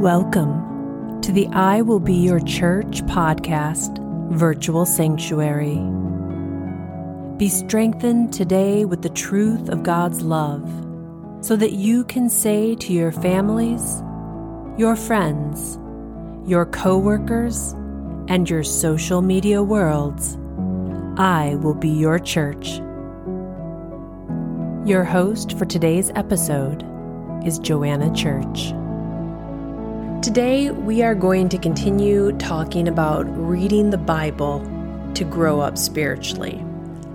Welcome to the I Will Be Your Church podcast, Virtual Sanctuary. Be strengthened today with the truth of God's love so that you can say to your families, your friends, your coworkers, and your social media worlds, I will be your church. Your host for today's episode is Joanna Church. Today, we are going to continue talking about reading the Bible to grow up spiritually.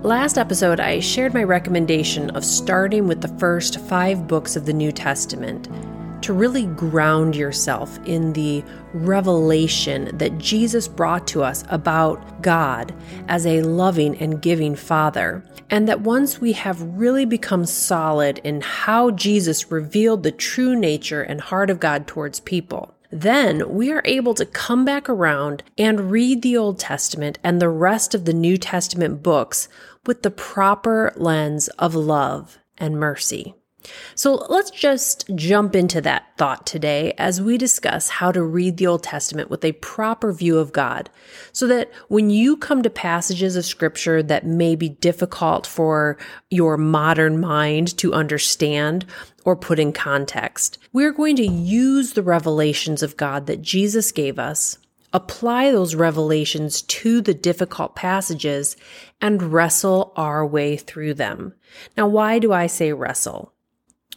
Last episode, I shared my recommendation of starting with the first five books of the New Testament to really ground yourself in the revelation that Jesus brought to us about God as a loving and giving Father. And that once we have really become solid in how Jesus revealed the true nature and heart of God towards people, then we are able to come back around and read the Old Testament and the rest of the New Testament books with the proper lens of love and mercy. So let's just jump into that thought today as we discuss how to read the Old Testament with a proper view of God so that when you come to passages of scripture that may be difficult for your modern mind to understand or put in context, we're going to use the revelations of God that Jesus gave us apply those revelations to the difficult passages and wrestle our way through them. Now, why do I say wrestle?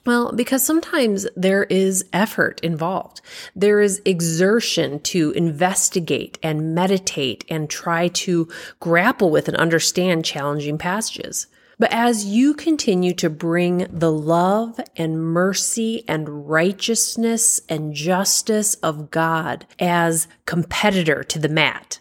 Well, because sometimes there is effort involved. There is exertion to investigate and meditate and try to grapple with and understand challenging passages. But as you continue to bring the love and mercy and righteousness and justice of God as competitor to the mat,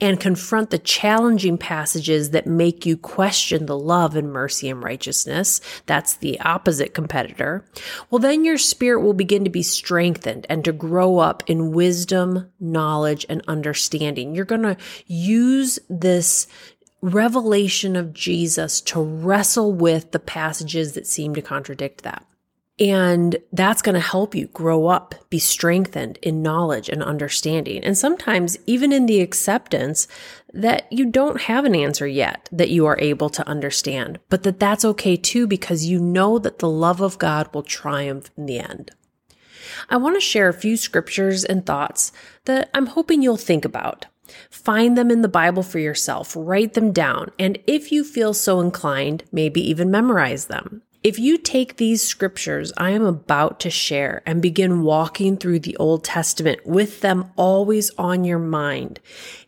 and confront the challenging passages that make you question the love and mercy and righteousness. That's the opposite competitor. Well, then your spirit will begin to be strengthened and to grow up in wisdom, knowledge, and understanding. You're going to use this revelation of Jesus to wrestle with the passages that seem to contradict that. And that's going to help you grow up, be strengthened in knowledge and understanding. And sometimes even in the acceptance that you don't have an answer yet that you are able to understand, but that that's okay too, because you know that the love of God will triumph in the end. I want to share a few scriptures and thoughts that I'm hoping you'll think about. Find them in the Bible for yourself, write them down, and if you feel so inclined, maybe even memorize them. If you take these scriptures I am about to share and begin walking through the Old Testament with them always on your mind,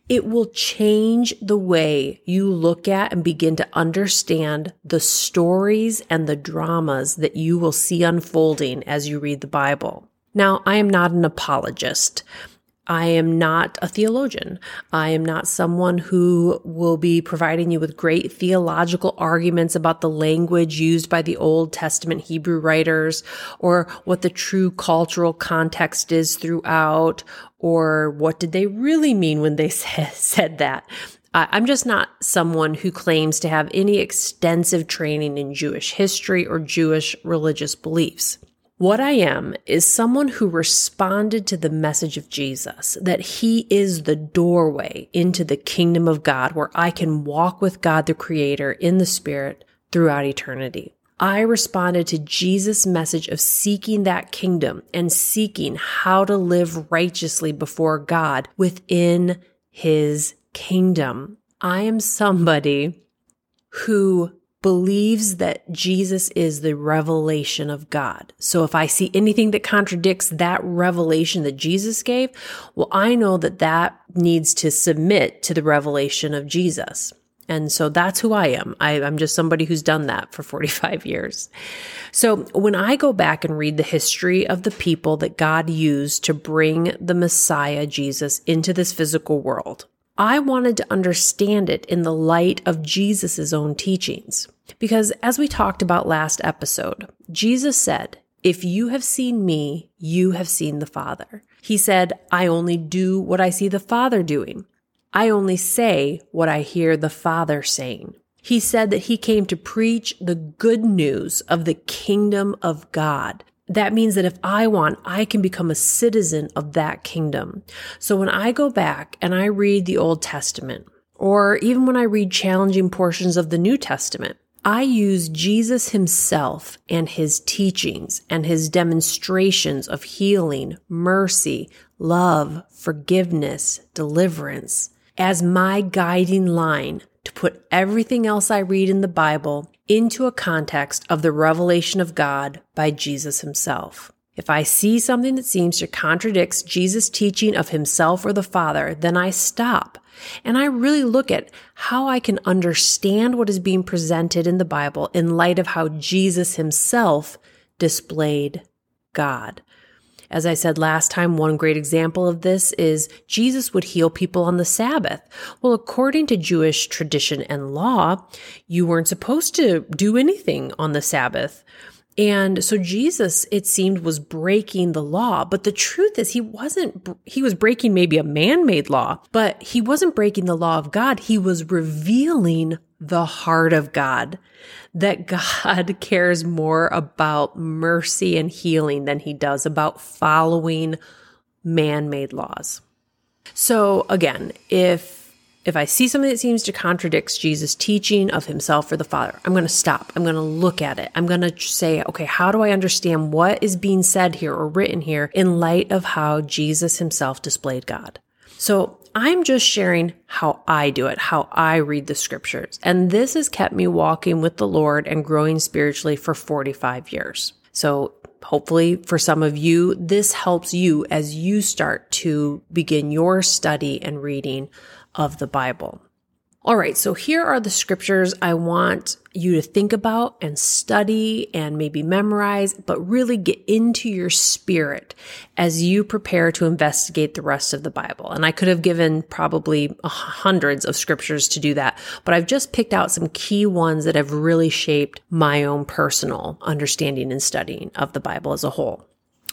it will change the way you look at and begin to understand the stories and the dramas that you will see unfolding as you read the Bible. Now, I am not an apologist. I am not a theologian. I am not someone who will be providing you with great theological arguments about the language used by the Old Testament Hebrew writers or what the true cultural context is throughout or what did they really mean when they said that. I'm just not someone who claims to have any extensive training in Jewish history or Jewish religious beliefs. What I am is someone who responded to the message of Jesus that he is the doorway into the kingdom of God where I can walk with God the creator in the spirit throughout eternity. I responded to Jesus' message of seeking that kingdom and seeking how to live righteously before God within his kingdom. I am somebody who believes that Jesus is the revelation of God. So if I see anything that contradicts that revelation that Jesus gave, well, I know that that needs to submit to the revelation of Jesus. And so that's who I am. I, am just somebody who's done that for 45 years. So when I go back and read the history of the people that God used to bring the Messiah, Jesus, into this physical world, I wanted to understand it in the light of Jesus' own teachings. Because as we talked about last episode, Jesus said, If you have seen me, you have seen the Father. He said, I only do what I see the Father doing. I only say what I hear the Father saying. He said that he came to preach the good news of the kingdom of God, that means that if I want, I can become a citizen of that kingdom. So when I go back and I read the Old Testament, or even when I read challenging portions of the New Testament, I use Jesus himself and his teachings and his demonstrations of healing, mercy, love, forgiveness, deliverance as my guiding line to put everything else I read in the Bible into a context of the revelation of God by Jesus himself. If I see something that seems to contradict Jesus' teaching of himself or the Father, then I stop and I really look at how I can understand what is being presented in the Bible in light of how Jesus himself displayed God. As I said last time, one great example of this is Jesus would heal people on the Sabbath. Well, according to Jewish tradition and law, you weren't supposed to do anything on the Sabbath. And so Jesus, it seemed, was breaking the law. But the truth is, he wasn't, he was breaking maybe a man made law, but he wasn't breaking the law of God. He was revealing the heart of God, that God cares more about mercy and healing than he does about following man made laws. So again, if if I see something that seems to contradict Jesus' teaching of himself or the Father, I'm going to stop. I'm going to look at it. I'm going to say, okay, how do I understand what is being said here or written here in light of how Jesus himself displayed God? So I'm just sharing how I do it, how I read the scriptures. And this has kept me walking with the Lord and growing spiritually for 45 years. So hopefully for some of you, this helps you as you start to begin your study and reading of the Bible. All right, so here are the scriptures I want you to think about and study and maybe memorize, but really get into your spirit as you prepare to investigate the rest of the Bible. And I could have given probably hundreds of scriptures to do that, but I've just picked out some key ones that have really shaped my own personal understanding and studying of the Bible as a whole.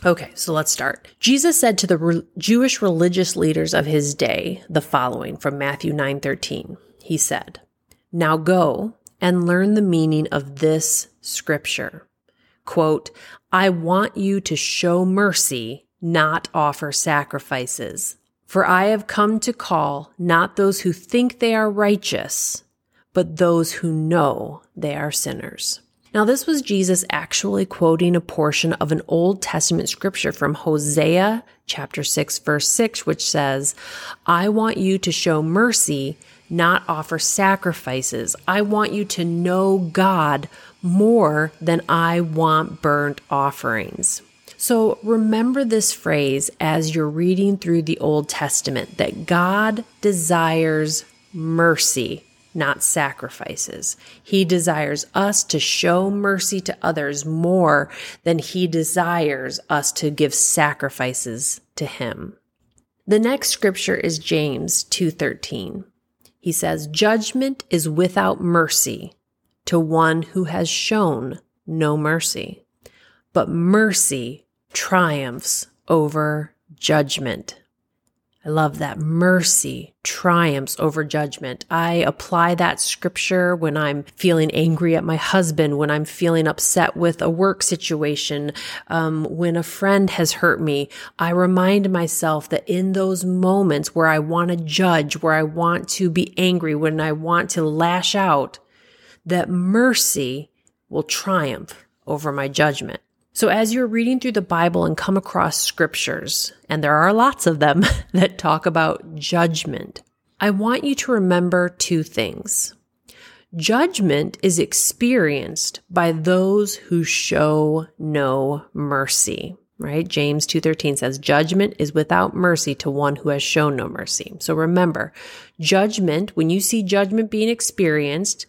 Okay, so let's start. Jesus said to the re- Jewish religious leaders of his day the following from Matthew 9:13. He said, "Now go and learn the meaning of this scripture. Quote, I want you to show mercy, not offer sacrifices. For I have come to call not those who think they are righteous, but those who know they are sinners." Now, this was Jesus actually quoting a portion of an Old Testament scripture from Hosea chapter 6, verse 6, which says, I want you to show mercy, not offer sacrifices. I want you to know God more than I want burnt offerings. So remember this phrase as you're reading through the Old Testament that God desires mercy not sacrifices. He desires us to show mercy to others more than he desires us to give sacrifices to him. The next scripture is James 2:13. He says, "Judgment is without mercy to one who has shown no mercy, but mercy triumphs over judgment." I love that mercy triumphs over judgment. I apply that scripture when I'm feeling angry at my husband, when I'm feeling upset with a work situation, um, when a friend has hurt me. I remind myself that in those moments where I want to judge, where I want to be angry, when I want to lash out, that mercy will triumph over my judgment. So, as you're reading through the Bible and come across scriptures, and there are lots of them that talk about judgment, I want you to remember two things. Judgment is experienced by those who show no mercy, right? James 2:13 says judgment is without mercy to one who has shown no mercy. So remember, judgment, when you see judgment being experienced,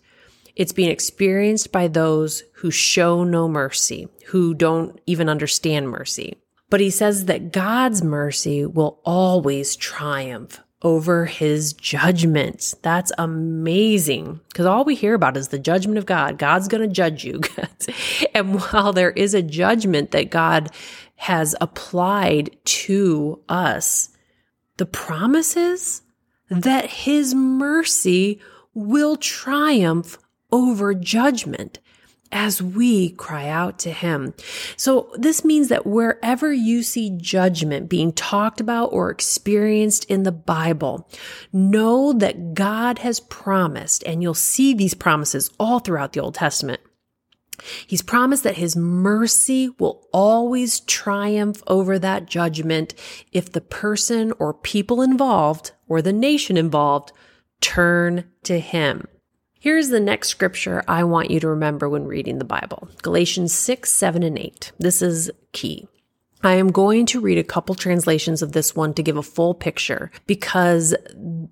it's being experienced by those who show no mercy, who don't even understand mercy. But he says that God's mercy will always triumph over his judgments. That's amazing because all we hear about is the judgment of God. God's going to judge you. and while there is a judgment that God has applied to us, the promises that his mercy will triumph over judgment. as we cry out to him. So this means that wherever you see judgment being talked about or experienced in the Bible, know that God has promised, and you'll see these promises all throughout the Old Testament. He's promised that his mercy will always triumph over that judgment if the person or people involved or the nation involved turn to him. Here's the next scripture I want you to remember when reading the Bible Galatians 6, 7, and 8. This is key. I am going to read a couple translations of this one to give a full picture because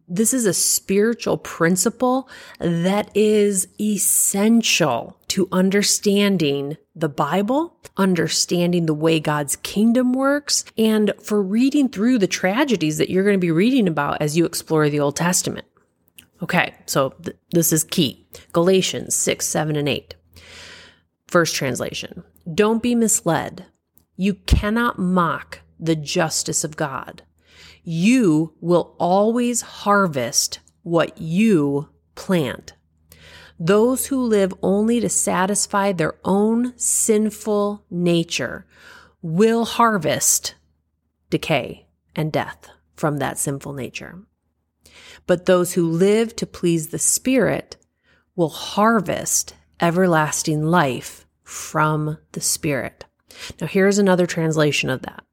this is a spiritual principle that is essential to understanding the Bible, understanding the way God's kingdom works, and for reading through the tragedies that you're going to be reading about as you explore the Old Testament. Okay, so th- this is key. Galatians 6, 7, and 8. First translation Don't be misled. You cannot mock the justice of God. You will always harvest what you plant. Those who live only to satisfy their own sinful nature will harvest decay and death from that sinful nature. But those who live to please the Spirit will harvest everlasting life from the Spirit. Now, here's another translation of that.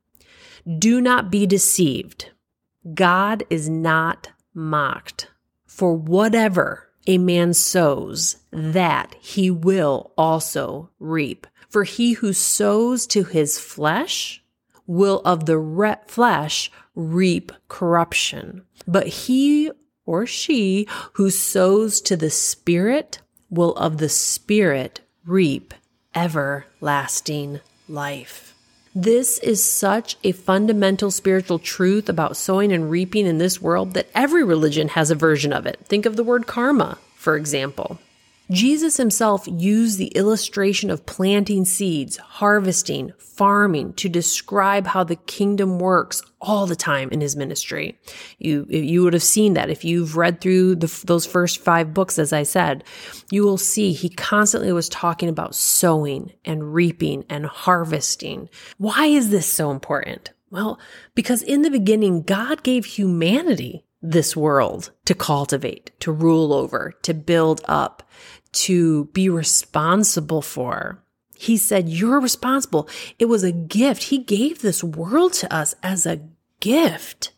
Do not be deceived. God is not mocked. For whatever a man sows, that he will also reap. For he who sows to his flesh will of the re- flesh reap corruption. But he or she who sows to the Spirit will of the Spirit reap everlasting life. This is such a fundamental spiritual truth about sowing and reaping in this world that every religion has a version of it. Think of the word karma, for example. Jesus himself used the illustration of planting seeds, harvesting, farming to describe how the kingdom works all the time in his ministry. You, you would have seen that if you've read through the, those first five books, as I said, you will see he constantly was talking about sowing and reaping and harvesting. Why is this so important? Well, because in the beginning, God gave humanity this world to cultivate, to rule over, to build up, to be responsible for. He said, You're responsible. It was a gift. He gave this world to us as a gift.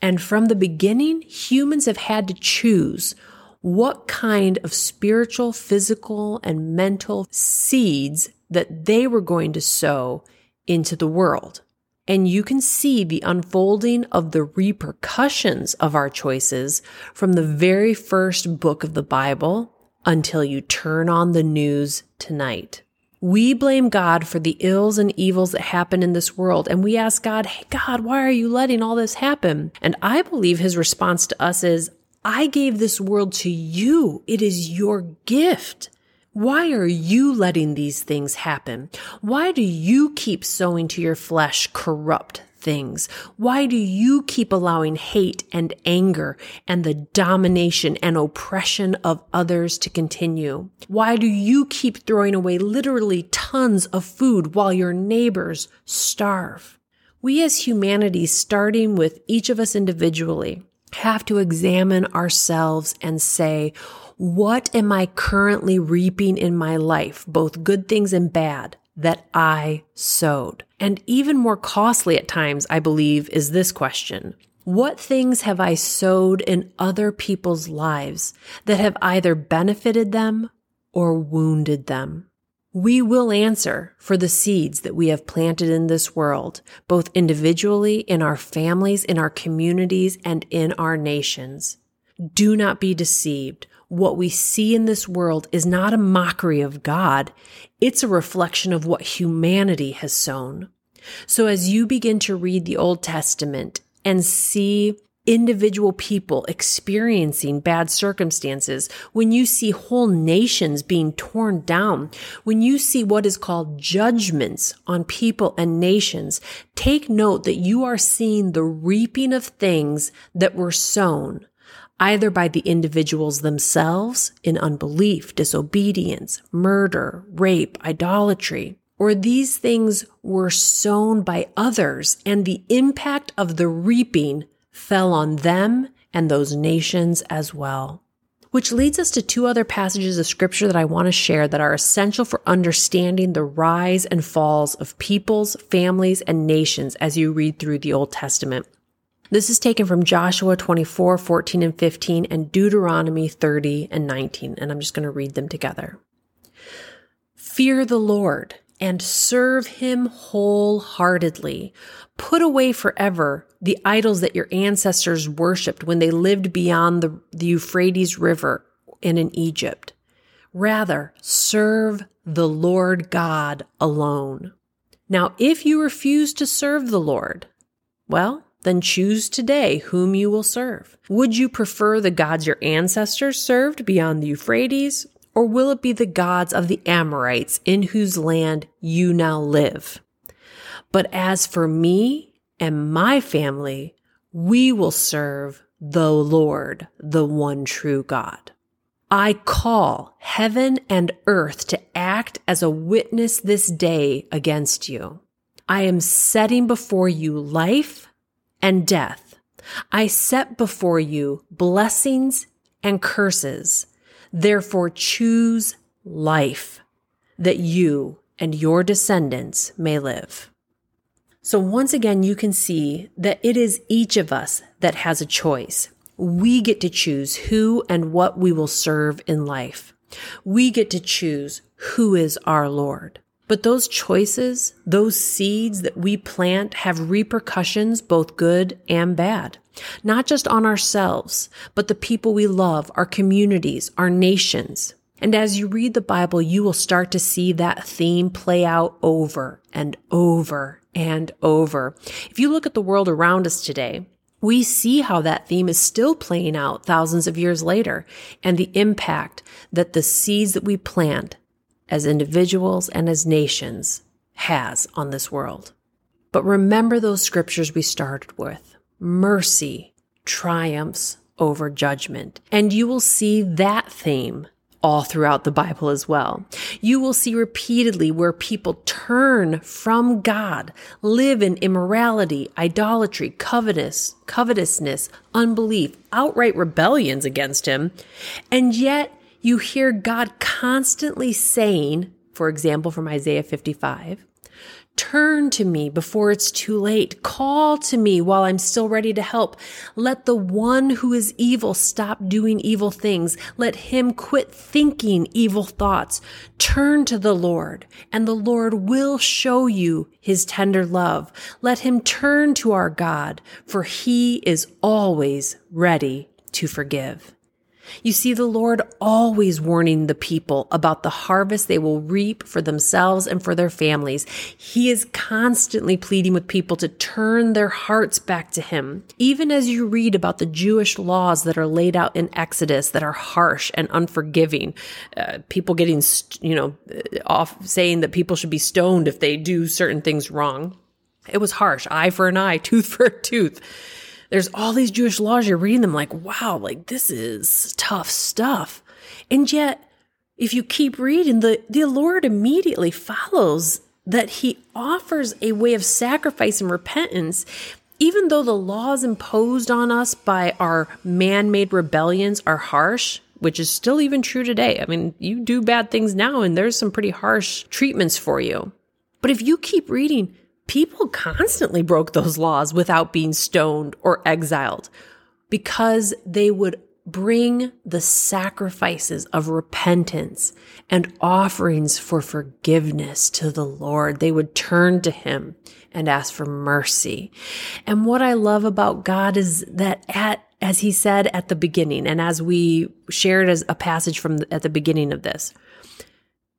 And from the beginning, humans have had to choose what kind of spiritual, physical, and mental seeds that they were going to sow into the world. And you can see the unfolding of the repercussions of our choices from the very first book of the Bible until you turn on the news tonight. We blame God for the ills and evils that happen in this world, and we ask God, Hey, God, why are you letting all this happen? And I believe his response to us is, I gave this world to you. It is your gift. Why are you letting these things happen? Why do you keep sowing to your flesh corrupt things? Why do you keep allowing hate and anger and the domination and oppression of others to continue? Why do you keep throwing away literally tons of food while your neighbors starve? We as humanity, starting with each of us individually, have to examine ourselves and say, what am I currently reaping in my life, both good things and bad, that I sowed? And even more costly at times, I believe, is this question. What things have I sowed in other people's lives that have either benefited them or wounded them? We will answer for the seeds that we have planted in this world, both individually, in our families, in our communities, and in our nations. Do not be deceived what we see in this world is not a mockery of God. It's a reflection of what humanity has sown. So as you begin to read the Old Testament and see individual people experiencing bad circumstances, when you see whole nations being torn down, when you see what is called judgments on people and nations, take note that you are seeing the reaping of things that were sown either by the individuals themselves in unbelief, disobedience, murder, rape, idolatry, or these things were sown by others and the impact of the reaping fell on them and those nations as well. Which leads us to two other passages of scripture that I want to share that are essential for understanding the rise and falls of peoples, families, and nations as you read through the Old Testament. This is taken from Joshua 24, 14, and 15, and Deuteronomy 30 and 19, and I'm just going to read them together. Fear the Lord and serve him wholeheartedly. Put away forever the idols that your ancestors worshipped when they lived beyond the, the Euphrates River and in Egypt. Rather, serve the Lord God alone. Now, if you refuse to serve the Lord, well, then choose today whom you will serve. Would you prefer the gods your ancestors served beyond the Euphrates, or will it be the gods of the Amorites in whose land you now live? But as for me and my family, we will serve the Lord, the one true God. I call heaven and earth to act as a witness this day against you. I am setting before you life and death. I set before you blessings and curses. Therefore, choose life that you and your descendants may live. So, once again, you can see that it is each of us that has a choice. We get to choose who and what we will serve in life. We get to choose who is our Lord. But those choices, those seeds that we plant have repercussions, both good and bad not just on ourselves, but the people we love, our communities, our nations. And as you read the Bible, you will start to see that theme play out over and over and over. If you look at the world around us today, we see how that theme is still playing out thousands of years later and the impact that the seeds that we plant as individuals and as nations has on this world. But remember those scriptures we started with mercy triumphs over judgment. And you will see that theme all throughout the Bible as well. You will see repeatedly where people turn from God, live in immorality, idolatry, covetous, covetousness, unbelief, outright rebellions against Him. And yet you hear God constantly saying, for example, from Isaiah 55, Turn to me before it's too late. Call to me while I'm still ready to help. Let the one who is evil stop doing evil things. Let him quit thinking evil thoughts. Turn to the Lord and the Lord will show you his tender love. Let him turn to our God for he is always ready to forgive. You see the Lord always warning the people about the harvest they will reap for themselves and for their families. He is constantly pleading with people to turn their hearts back to Him. Even as you read about the Jewish laws that are laid out in Exodus that are harsh and unforgiving, uh, people getting, you know, off saying that people should be stoned if they do certain things wrong. It was harsh, eye for an eye, tooth for a tooth there's all these Jewish laws. You're reading them like, wow, like this is tough stuff. And yet, if you keep reading, the, the Lord immediately follows that he offers a way of sacrifice and repentance, even though the laws imposed on us by our man made rebellions are harsh, which is still even true today. I mean, you do bad things now, and there's some pretty harsh treatments for you. But if you keep reading, people constantly broke those laws without being stoned or exiled because they would bring the sacrifices of repentance and offerings for forgiveness to the Lord. They would turn to Him and ask for mercy. And what I love about God is that at as he said at the beginning, and as we shared as a passage from the, at the beginning of this,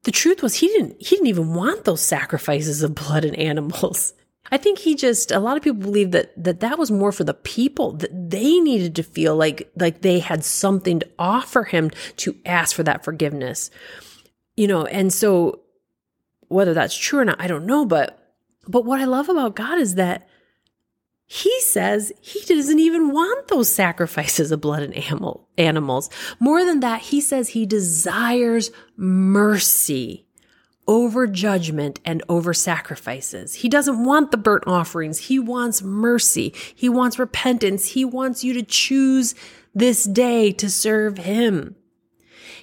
the truth was he didn't he didn't even want those sacrifices of blood and animals. I think he just a lot of people believe that that that was more for the people that they needed to feel like like they had something to offer him to ask for that forgiveness. You know, and so whether that's true or not, I don't know, but but what I love about God is that he's says he doesn't even want those sacrifices of blood and animal, animals. More than that, he says he desires mercy over judgment and over sacrifices. He doesn't want the burnt offerings. He wants mercy. He wants repentance. He wants you to choose this day to serve him.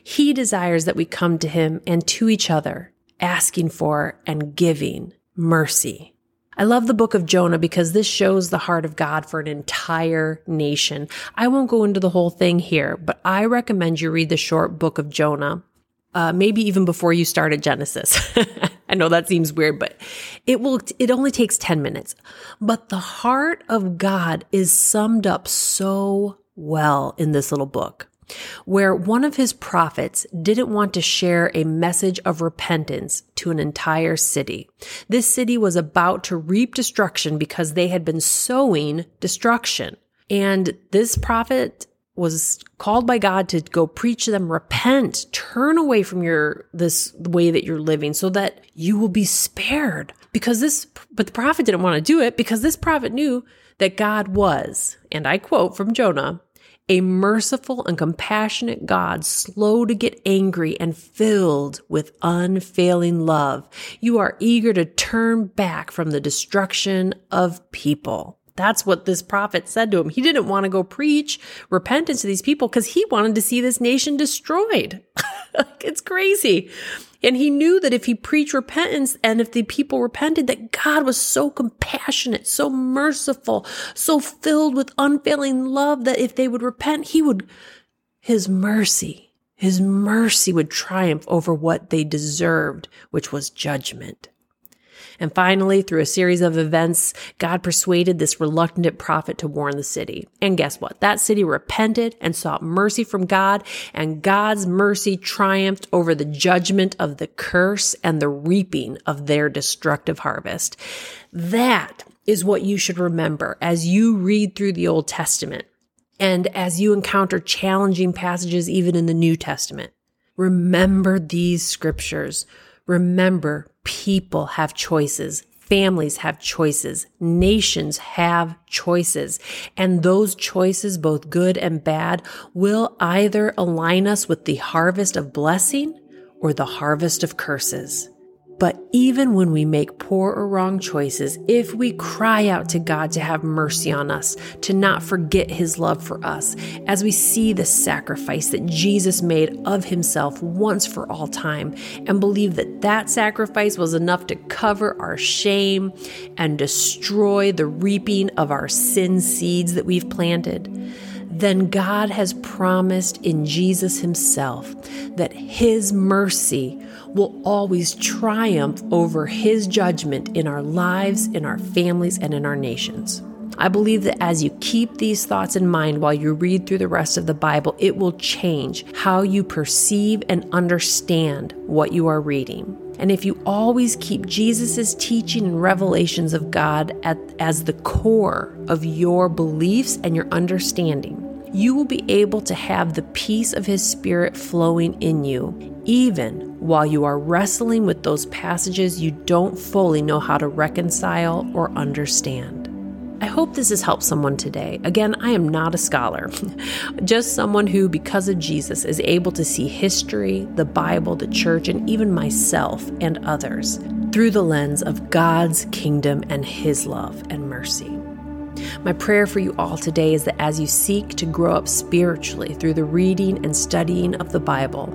He desires that we come to him and to each other, asking for and giving mercy. I love the book of Jonah because this shows the heart of God for an entire nation. I won't go into the whole thing here, but I recommend you read the short book of Jonah uh, maybe even before you start at Genesis. I know that seems weird, but it will, it only takes 10 minutes. But the heart of God is summed up so well in this little book, where one of his prophets didn't want to share a message of repentance to an entire city. This city was about to reap destruction because they had been sowing destruction. And this prophet was called by God to go preach to them, repent, turn away from your, this way that you're living so that you will be spared. Because this, but the prophet didn't want to do it because this prophet knew that God was, and I quote from Jonah, a merciful and compassionate God, slow to get angry and filled with unfailing love. You are eager to turn back from the destruction of people. That's what this prophet said to him. He didn't want to go preach repentance to these people because he wanted to see this nation destroyed. it's crazy. And he knew that if he preached repentance and if the people repented, that God was so compassionate, so merciful, so filled with unfailing love that if they would repent, he would, his mercy, his mercy would triumph over what they deserved, which was judgment. And finally, through a series of events, God persuaded this reluctant prophet to warn the city. And guess what? That city repented and sought mercy from God, and God's mercy triumphed over the judgment of the curse and the reaping of their destructive harvest. That is what you should remember as you read through the Old Testament and as you encounter challenging passages even in the New Testament. Remember these scriptures. Remember people have choices. Families have choices. Nations have choices. And those choices, both good and bad, will either align us with the harvest of blessing or the harvest of curses. But even when we make poor or wrong choices, if we cry out to God to have mercy on us, to not forget his love for us, as we see the sacrifice that Jesus made of himself once for all time, and believe that that sacrifice was enough to cover our shame and destroy the reaping of our sin seeds that we've planted, then God has promised in Jesus himself that his mercy will always triumph over His judgment in our lives, in our families, and in our nations. I believe that as you keep these thoughts in mind while you read through the rest of the Bible, it will change how you perceive and understand what you are reading. And if you always keep Jesus' teaching and revelations of God at, as the core of your beliefs and your understanding, you will be able to have the peace of His Spirit flowing in you, even while you are wrestling with those passages you don't fully know how to reconcile or understand. I hope this has helped someone today. Again, I am not a scholar, just someone who, because of Jesus, is able to see history, the Bible, the church, and even myself and others through the lens of God's kingdom and His love and mercy. My prayer for you all today is that as you seek to grow up spiritually through the reading and studying of the Bible,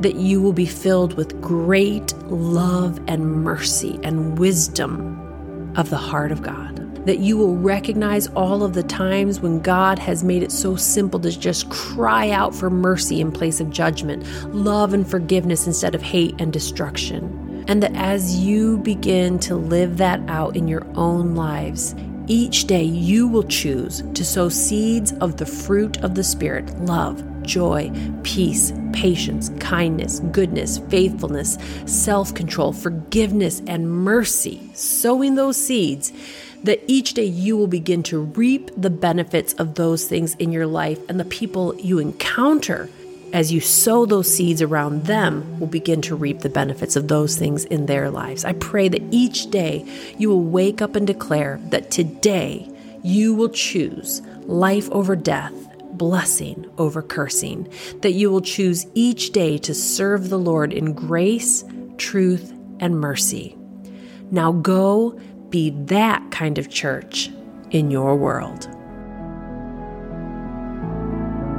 that you will be filled with great love and mercy and wisdom of the heart of God. That you will recognize all of the times when God has made it so simple to just cry out for mercy in place of judgment, love and forgiveness instead of hate and destruction. And that as you begin to live that out in your own lives, each day you will choose to sow seeds of the fruit of the Spirit love, joy, peace, patience, kindness, goodness, faithfulness, self control, forgiveness, and mercy. Sowing those seeds that each day you will begin to reap the benefits of those things in your life and the people you encounter as you sow those seeds around them, will begin to reap the benefits of those things in their lives. I pray that each day you will wake up and declare that today you will choose life over death, blessing over cursing, that you will choose each day to serve the Lord in grace, truth, and mercy. Now go be that kind of church in your world.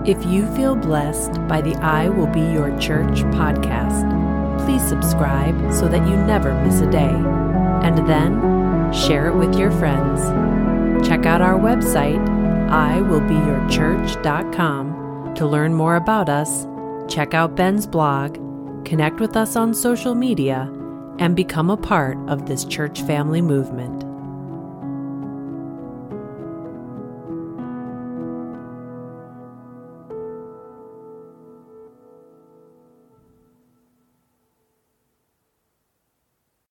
If you feel blessed by the I Will Be Your Church podcast, please subscribe so that you never miss a day. And then share it with your friends. Check out our website, iwillbeyourchurch.com, to learn more about us, check out Ben's blog, connect with us on social media, and become a part of this church family movement.